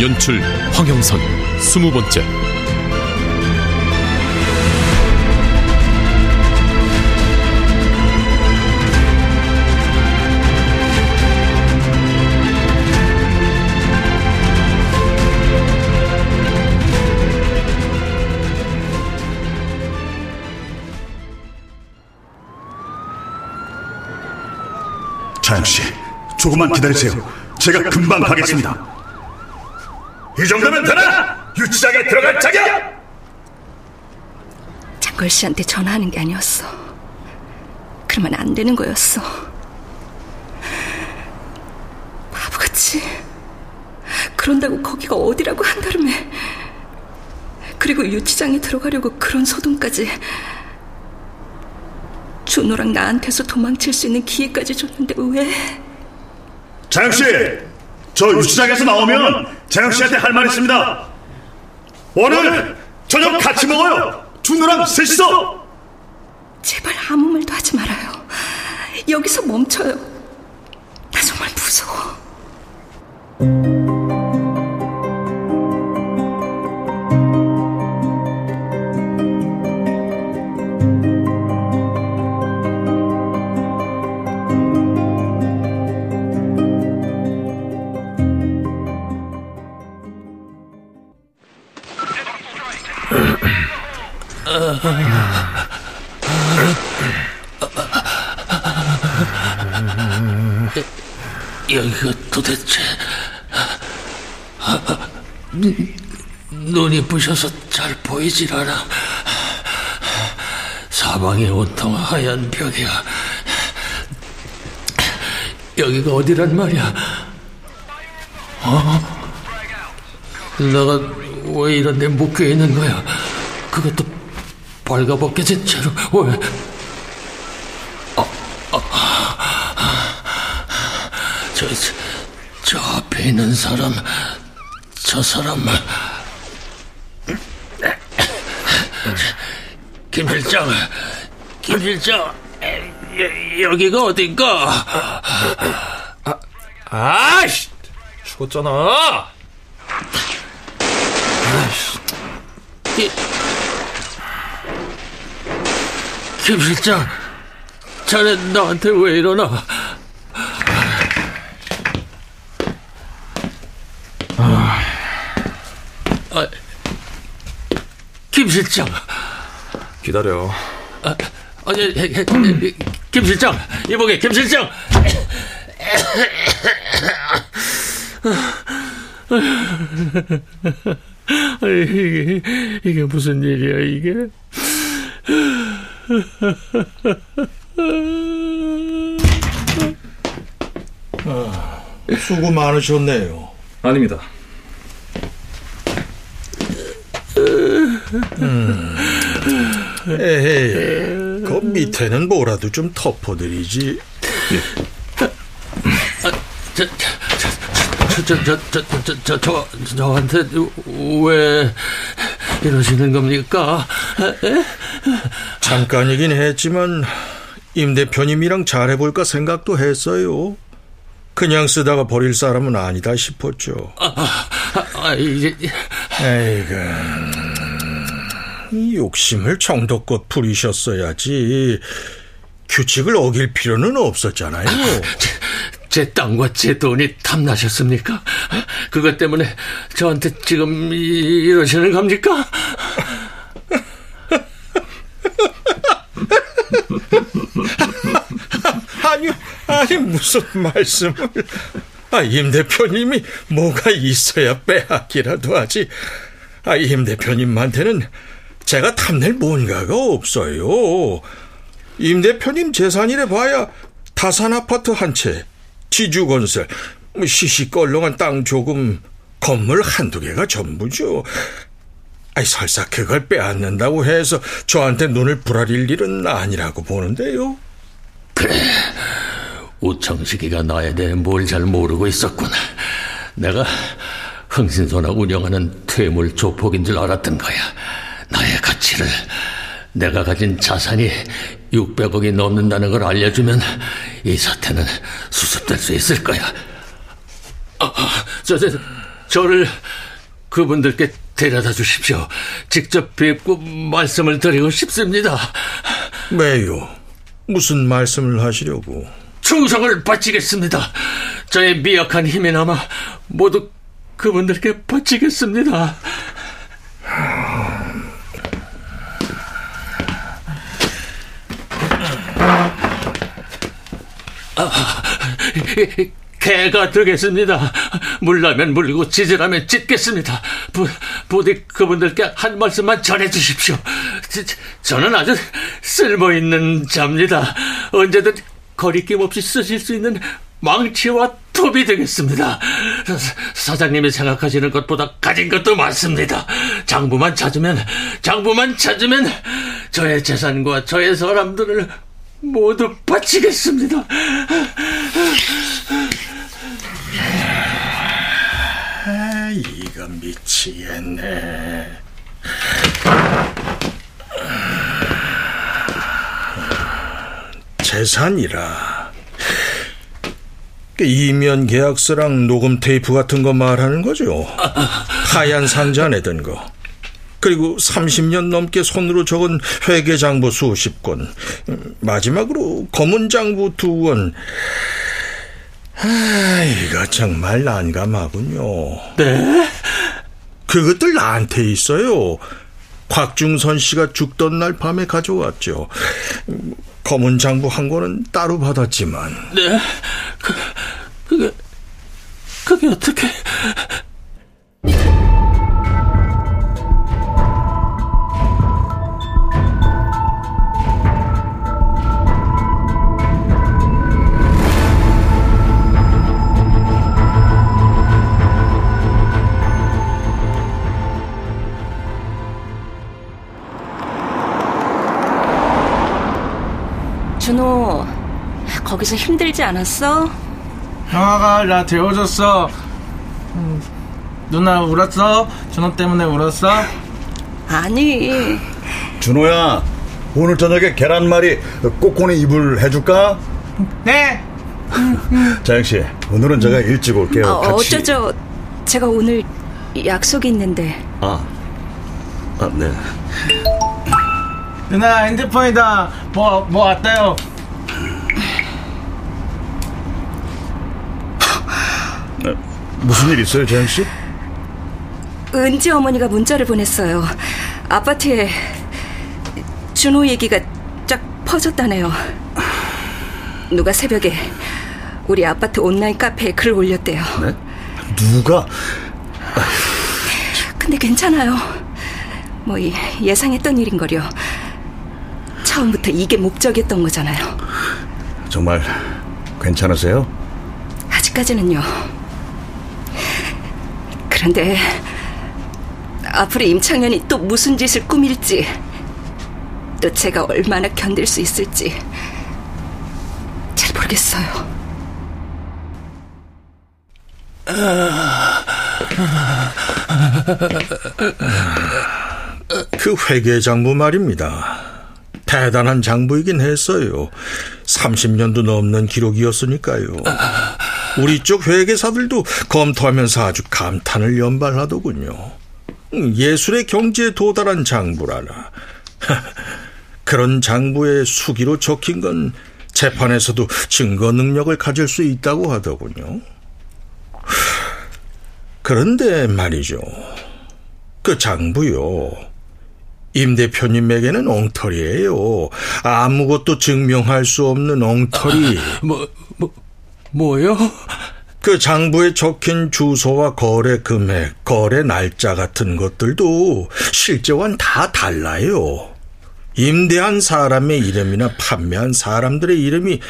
연출 황영선 스무 번째 자영 씨, 조금만 기다리세요. 제가 금방 가겠습니다. 이 정도면 되나? 유치장에 들어갈 자격! 장걸 씨한테 전화하는 게 아니었어. 그러면 안 되는 거였어. 바보같이. 그런다고 거기가 어디라고 한다름에. 그리고 유치장에 들어가려고 그런 소동까지. 준호랑 나한테서 도망칠 수 있는 기회까지 줬는데 왜? 자영 씨, 저 유치장에서 나오면 자영 씨한테 할 말 있습니다. 오늘 저녁 같이 먹어요. 준우랑 셋이서. 제발 아무 말도 하지 말아요. 여기서 멈춰요. 잘 보이질 않아. 사방에 온통 하얀 벽이야. 여기가 어디란 말이야? 어? 내가 왜 이런 데 묶여 있는 거야? 그것도 벌거벗겨진 채로. 왜? 저, 저 앞에 있는 사람, 저 사람, 김 실장, 김 실장, 여, 기가 어딘가? 아이씨! 죽었잖아! 이, 김 실장, 자네 나한테 왜 이러나? 아, 김 실장. 기다려. 아, 아니, 김 실장, 이보게, 김 실장. 이게, 이게 무슨 일이야, 이게? 수고 많으셨네요. 아닙니다. 에헤이, 그 밑에는 뭐라도 좀 덮어드리지. 저, 저, 저, 저, 저, 저, 저, 저, 저, 저, 저한테 왜 이러시는 겁니까? 잠깐이긴 했지만 임 대표님이랑 잘해볼까 생각도 했어요. 그냥 쓰다가 버릴 사람은 아니다 싶었죠. 아, 아, 아 이제 에이그. 이 욕심을 정도껏 부리셨어야지. 규칙을 어길 필요는 없었잖아요. 제, 제 땅과 제 돈이 탐나셨습니까? 그것 때문에 저한테 지금 이러시는 겁니까? 아니요, 아니 무슨 말씀을? 아, 임 대표님이 뭐가 있어야 빼앗기라도 하지. 아, 임 대표님한테는 제가 탐낼 뭔가가 없어요. 임 대표님 재산이래 봐야 다산 아파트 한 채, 지주건설, 뭐 시시껄렁한 땅 조금, 건물 한두 개가 전부죠. 아이, 설사 그걸 빼앗는다고 해서 저한테 눈을 부라릴 일은 아니라고 보는데요. 그래, 우청식이가 나에 대해 뭘 잘 모르고 있었구나. 내가 흥신소나 운영하는 퇴물 조폭인 줄 알았던 거야. 나의 가치를 내가 가진 자산이 600억이 넘는다는 걸 알려주면 이 사태는 수습될 수 있을 거야. 아, 아, 저, 저, 저를 그분들께 데려다 주십시오. 직접 뵙고 말씀을 드리고 싶습니다. 왜요? 무슨 말씀을 하시려고? 충성을 바치겠습니다. 저의 미약한 힘이나마 모두 그분들께 바치겠습니다. 아, 개가 되겠습니다. 물라면 물고 짖으라면 짖겠습니다. 부, 부디 그분들께 한 말씀만 전해주십시오. 저는 아주 쓸모있는 자입니다. 언제든 거리낌 없이 쓰실 수 있는 망치와 톱이 되겠습니다. 사 장님이 생각하시는 것보다 가진 것도 많습니다. 장부만 찾으면, 장부만 찾으면 저의 재산과 저의 사람들을 모두 바치겠습니다. 아, 이거 미치겠네. 재산이라. 이면 계약서랑 녹음 테이프 같은 거 말하는 거죠. 하얀 상자 내던 거. 그리고 30년 넘게 손으로 적은 회계 장부 수십 권. 마지막으로 검은 장부 두 권. 아, 이거 정말 난감하군요. 네? 그것들 나한테 있어요. 곽중선 씨가 죽던 날 밤에 가져왔죠. 검은 장부 한 권은 따로 받았지만. 네? 그, 그게, 그게 어떻게. 거기서 힘들지 않았어? 형아가 나 데워줬어. 음, 누나 울었어? 준호 때문에 울었어? 아니. 준호야, 오늘 저녁에 계란말이 꼬꼬니 이불 해줄까? 네. 자영 씨, 오늘은 제가 일찍 올게요. 어, 같이. 어쩌죠? 제가 오늘 약속이 있는데. 아, 아, 네. 누나 핸드폰이다. 뭐, 뭐 왔다요? 무슨 일 있어요, 자영 씨? 은지 어머니가 문자를 보냈어요. 아파트에 준호 얘기가 쫙 퍼졌다네요. 누가 새벽에 우리 아파트 온라인 카페에 글을 올렸대요. 네? 누가? 근데 괜찮아요. 뭐 이- 예상했던 일인 거려. 처음부터 이게 목적이었던 거잖아요. 정말 괜찮으세요? 아직까지는요. 그런데 앞으로 임창현이 또 무슨 짓을 꾸밀지, 또 제가 얼마나 견딜 수 있을지 잘 모르겠어요. 그 회계 장부 말입니다. 대단한 장부이긴 했어요. 30년도 넘는 기록이었으니까요. 우리 쪽 회계사들도 검토하면서 아주 감탄을 연발하더군요. 음, 예술의 경지에 도달한 장부라나. 그런 장부에 수기로 적힌 건 재판에서도 증거 능력을 가질 수 있다고 하더군요. 그런데 말이죠. 그 장부요. 임 대표님에게는 엉터리예요. 아무것도 증명할 수 없는 엉터리. 뭐, 뭐, 뭐요? 그 장부에 적힌 주소와 거래 금액, 거래 날짜 같은 것들도 실제와는 다 달라요. 임대한 사람의 이름이나 판매한 사람들의 이름이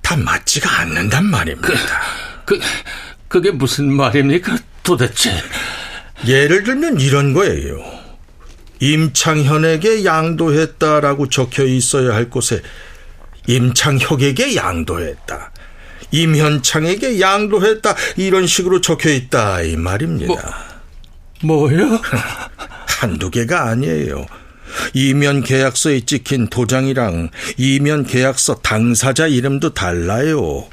다 맞지가 않는단 말입니다. 그, 그게 무슨 말입니까? 도대체 예를 들면 이런 거예요. 임창현에게 양도했다라고 적혀 있어야 할 곳에 임창혁에게 양도했다. 임현창에게 양도했다. 이런 식으로 적혀 있다. 이 말입니다. 뭐, 뭐요? 한두 개가 아니에요. 이면 계약서에 찍힌 도장이랑 이면 계약서 당사자 이름도 달라요.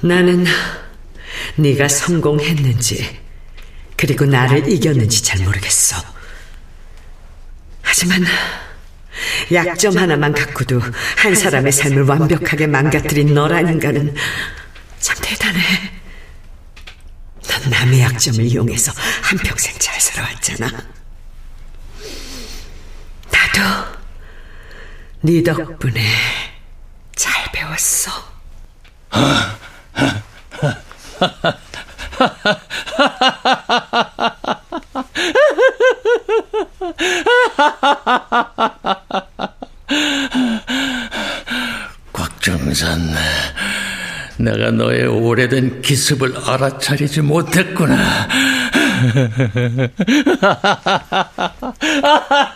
나는 네가 성공했는지 그리고 나를 이겼는지 잘 모르겠어. 하지만 약점 하나만 갖고도 한 사람의 삶을 완벽하게 망가뜨린 너란 인간은 참 대단해. 넌 남의 약점을 이용해서 한평생 잘 살아왔잖아. 나도 네 덕분에 잘 배웠어. 곽정산, 내가 너의 오래된 기습을 알아차리지 못했구나.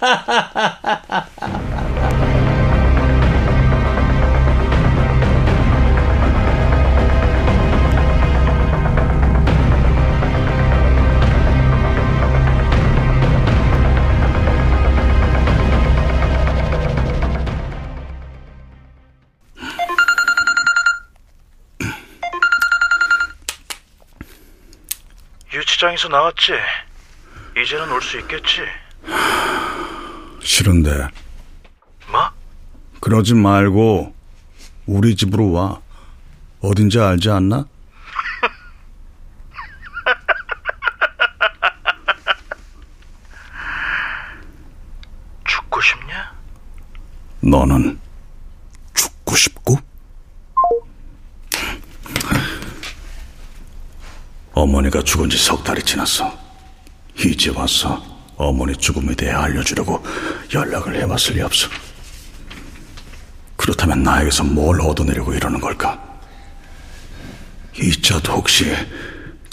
유치장에서 나왔지? 이제는 올 수 있겠지? 싫은데 뭐? 그러지 말고 우리 집으로 와. 어딘지 알지 않나? 죽고 싶냐? 너는 죽고 싶고? 어머니가 죽은 지 석 달이 지났어. 이제 와서 어머니 죽음에 대해 알려주려고 연락을 해봤을 리 없어. 그렇다면 나에게서 뭘 얻어내려고 이러는 걸까? 이자도 혹시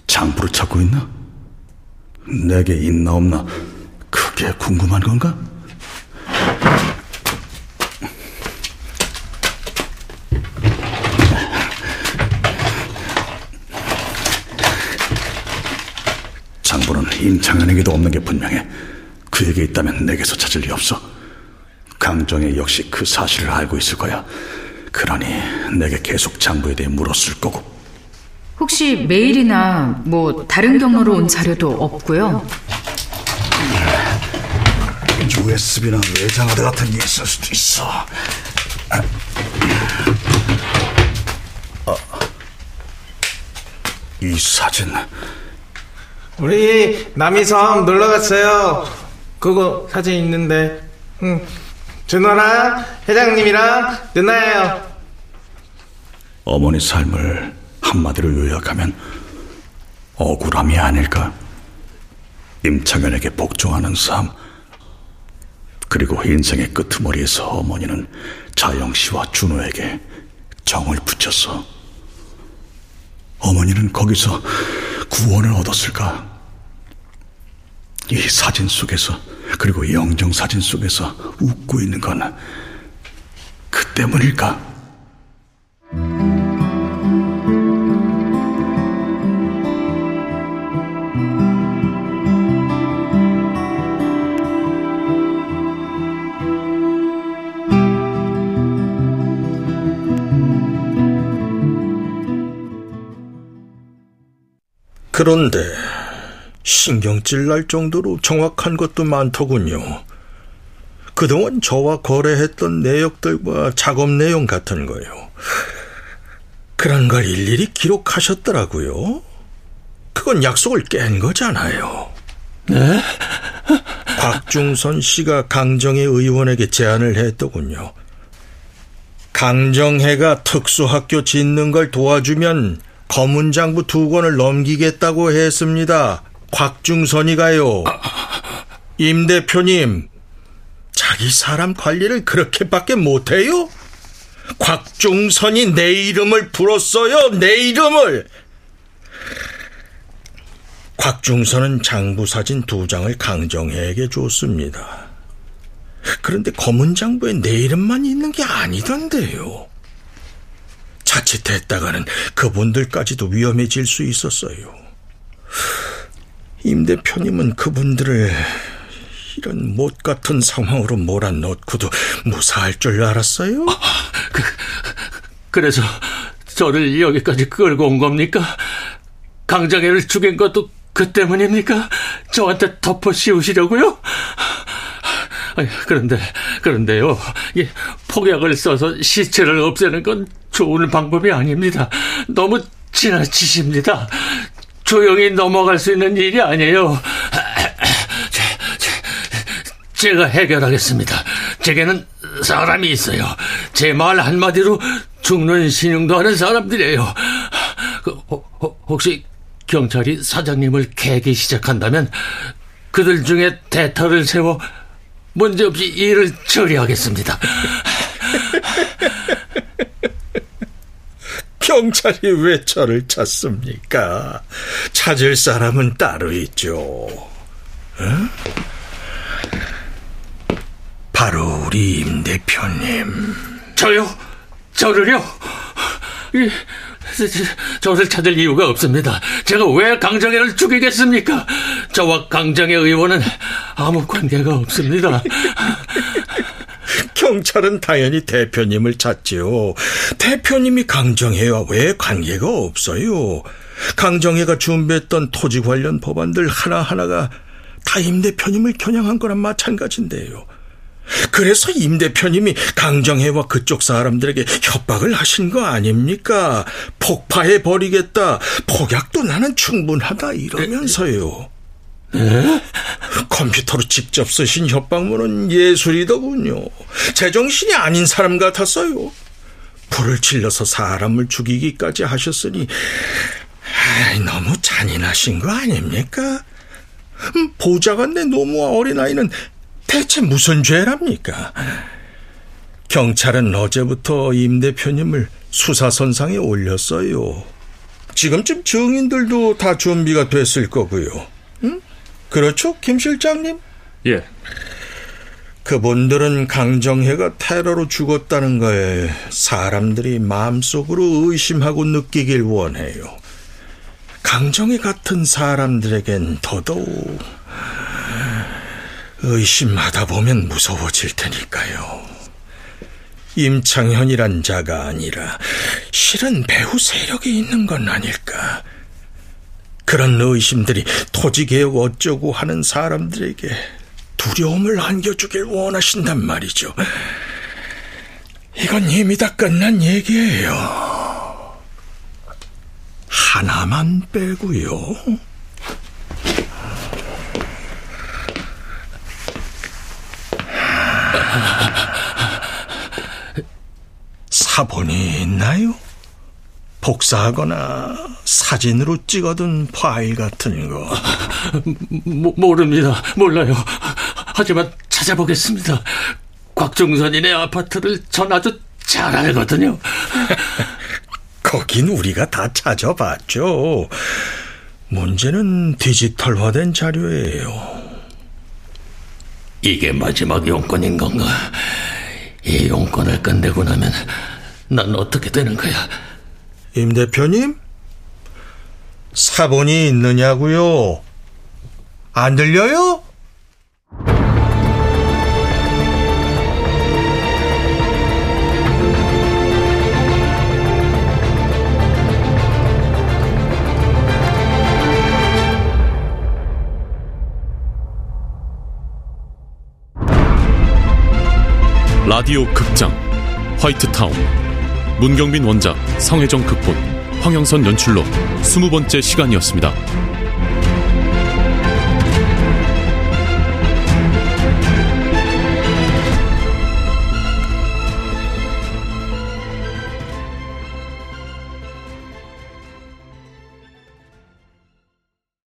장부를 찾고 있나? 내게 있나 없나 그게 궁금한 건가? 장부는 임창현에게도 없는 게 분명해. 그에게 있다면 내게서 찾을 리 없어. 강정혜 역시 그 사실을 알고 있을 거야. 그러니 내게 계속 장부에 대해 물었을 거고. 혹시 메일이나 뭐 다른 경로로 온 자료도 없고요. USB나 외장하드 같은 게 있을 수도 있어. 아, 이 사진 우리 남이섬 놀러 갔어요. 그거 사진 있는데, 응. 준호랑 회장님이랑 누나예요. 어머니 삶을 한마디로 요약하면 억울함이 아닐까? 임창현에게 복종하는 삶, 그리고 인생의 끄트머리에서 어머니는 자영 씨와 준호에게 정을 붙였어. 어머니는 거기서 구원을 얻었을까? 이 사진 속에서, 그리고 영정 사진 속에서 웃고 있는 건 그 때문일까? 그런데 신경질 날 정도로 정확한 것도 많더군요. 그동안 저와 거래했던 내역들과 작업 내용 같은 거요. 그런 걸 일일이 기록하셨더라고요. 그건 약속을 깬 거잖아요. 네? 곽중선 씨가 강정혜 의원에게 제안을 했더군요. 강정혜가 특수학교 짓는 걸 도와주면 검은 장부 두 권을 넘기겠다고 했습니다. 곽중선이가요. 임 대표님, 자기 사람 관리를 그렇게밖에 못해요? 곽중선이 내 이름을 불었어요, 내 이름을. 곽중선은 장부 사진 두 장을 강정혜에게 줬습니다. 그런데 검은 장부에 내 이름만 있는 게 아니던데요. 자칫했다가는 그분들까지도 위험해질 수 있었어요. 임 대표님은 그분들을 이런 못 같은 상황으로 몰아넣고도 무사할 줄 알았어요? 아, 그, 그래서 저를 여기까지 끌고 온 겁니까? 강장애를 죽인 것도 그 때문입니까? 저한테 덮어 씌우시려고요? 그런데, 그런데요. 예, 폭약을 써서 시체를 없애는 건 좋은 방법이 아닙니다. 너무 지나치십니다. 조용히 넘어갈 수 있는 일이 아니에요. 제가 해결하겠습니다. 제게는 사람이 있어요. 제 말 한마디로 죽는 신용도 하는 사람들이에요. 그, 혹시 경찰이 사장님을 개기 시작한다면 그들 중에 대타를 세워 문제없이 일을 처리하겠습니다. 경찰이 왜 저를 찾습니까? 찾을 사람은 따로 있죠. 어? 바로 우리 임 대표님. 저요? 저를요? 저를 찾을 이유가 없습니다. 제가 왜 강정혜를 죽이겠습니까? 저와 강정혜 의원은 아무 관계가 없습니다. 경찰은 당연히 대표님을 찾지요. 대표님이 강정혜와 왜 관계가 없어요? 강정혜가 준비했던 토지 관련 법안들 하나하나가 다 임 대표님을 겨냥한 거랑 마찬가지인데요. 그래서 임 대표님이 강정혜와 그쪽 사람들에게 협박을 하신 거 아닙니까? 폭파해 버리겠다. 폭약도 나는 충분하다 이러면서요. 에? 컴퓨터로 직접 쓰신 협박문은 예술이더군요. 제정신이 아닌 사람 같았어요. 불을 질러서 사람을 죽이기까지 하셨으니 아이, 너무 잔인하신 거 아닙니까? 음, 보좌관 내 노무와 어린아이는 대체 무슨 죄랍니까? 경찰은 어제부터 임 대표님을 수사선상에 올렸어요. 지금쯤 증인들도 다 준비가 됐을 거고요. 응? 그렇죠, 김 실장님? 예. 그분들은 강정혜가 테러로 죽었다는 거에 사람들이 마음속으로 의심하고 느끼길 원해요. 강정혜 같은 사람들에겐 더더욱 의심하다 보면 무서워질 테니까요. 임창현이란 자가 아니라 실은 배후 세력이 있는 건 아닐까. 그런 의심들이 토지개혁 어쩌고 하는 사람들에게 두려움을 안겨주길 원하신단 말이죠. 이건 이미 다 끝난 얘기예요. 하나만 빼고요. 사본이 있나요? 복사하거나 사진으로 찍어둔 파일 같은 거. 모, 모릅니다. 몰라요. 하지만 찾아보겠습니다. 곽종선이네 아파트를 전 아주 잘 알거든요. 거긴 우리가 다 찾아봤죠. 문제는 디지털화된 자료예요. 이게 마지막 용건인 건가? 이 용건을 끝내고 나면 난 어떻게 되는 거야? 임 대표님? 사본이 있느냐고요? 안 들려요? 라디오 극장 화이트타운 문경민 원작 성혜정 극본 황영선 연출로 스무 번째 시간이었습니다.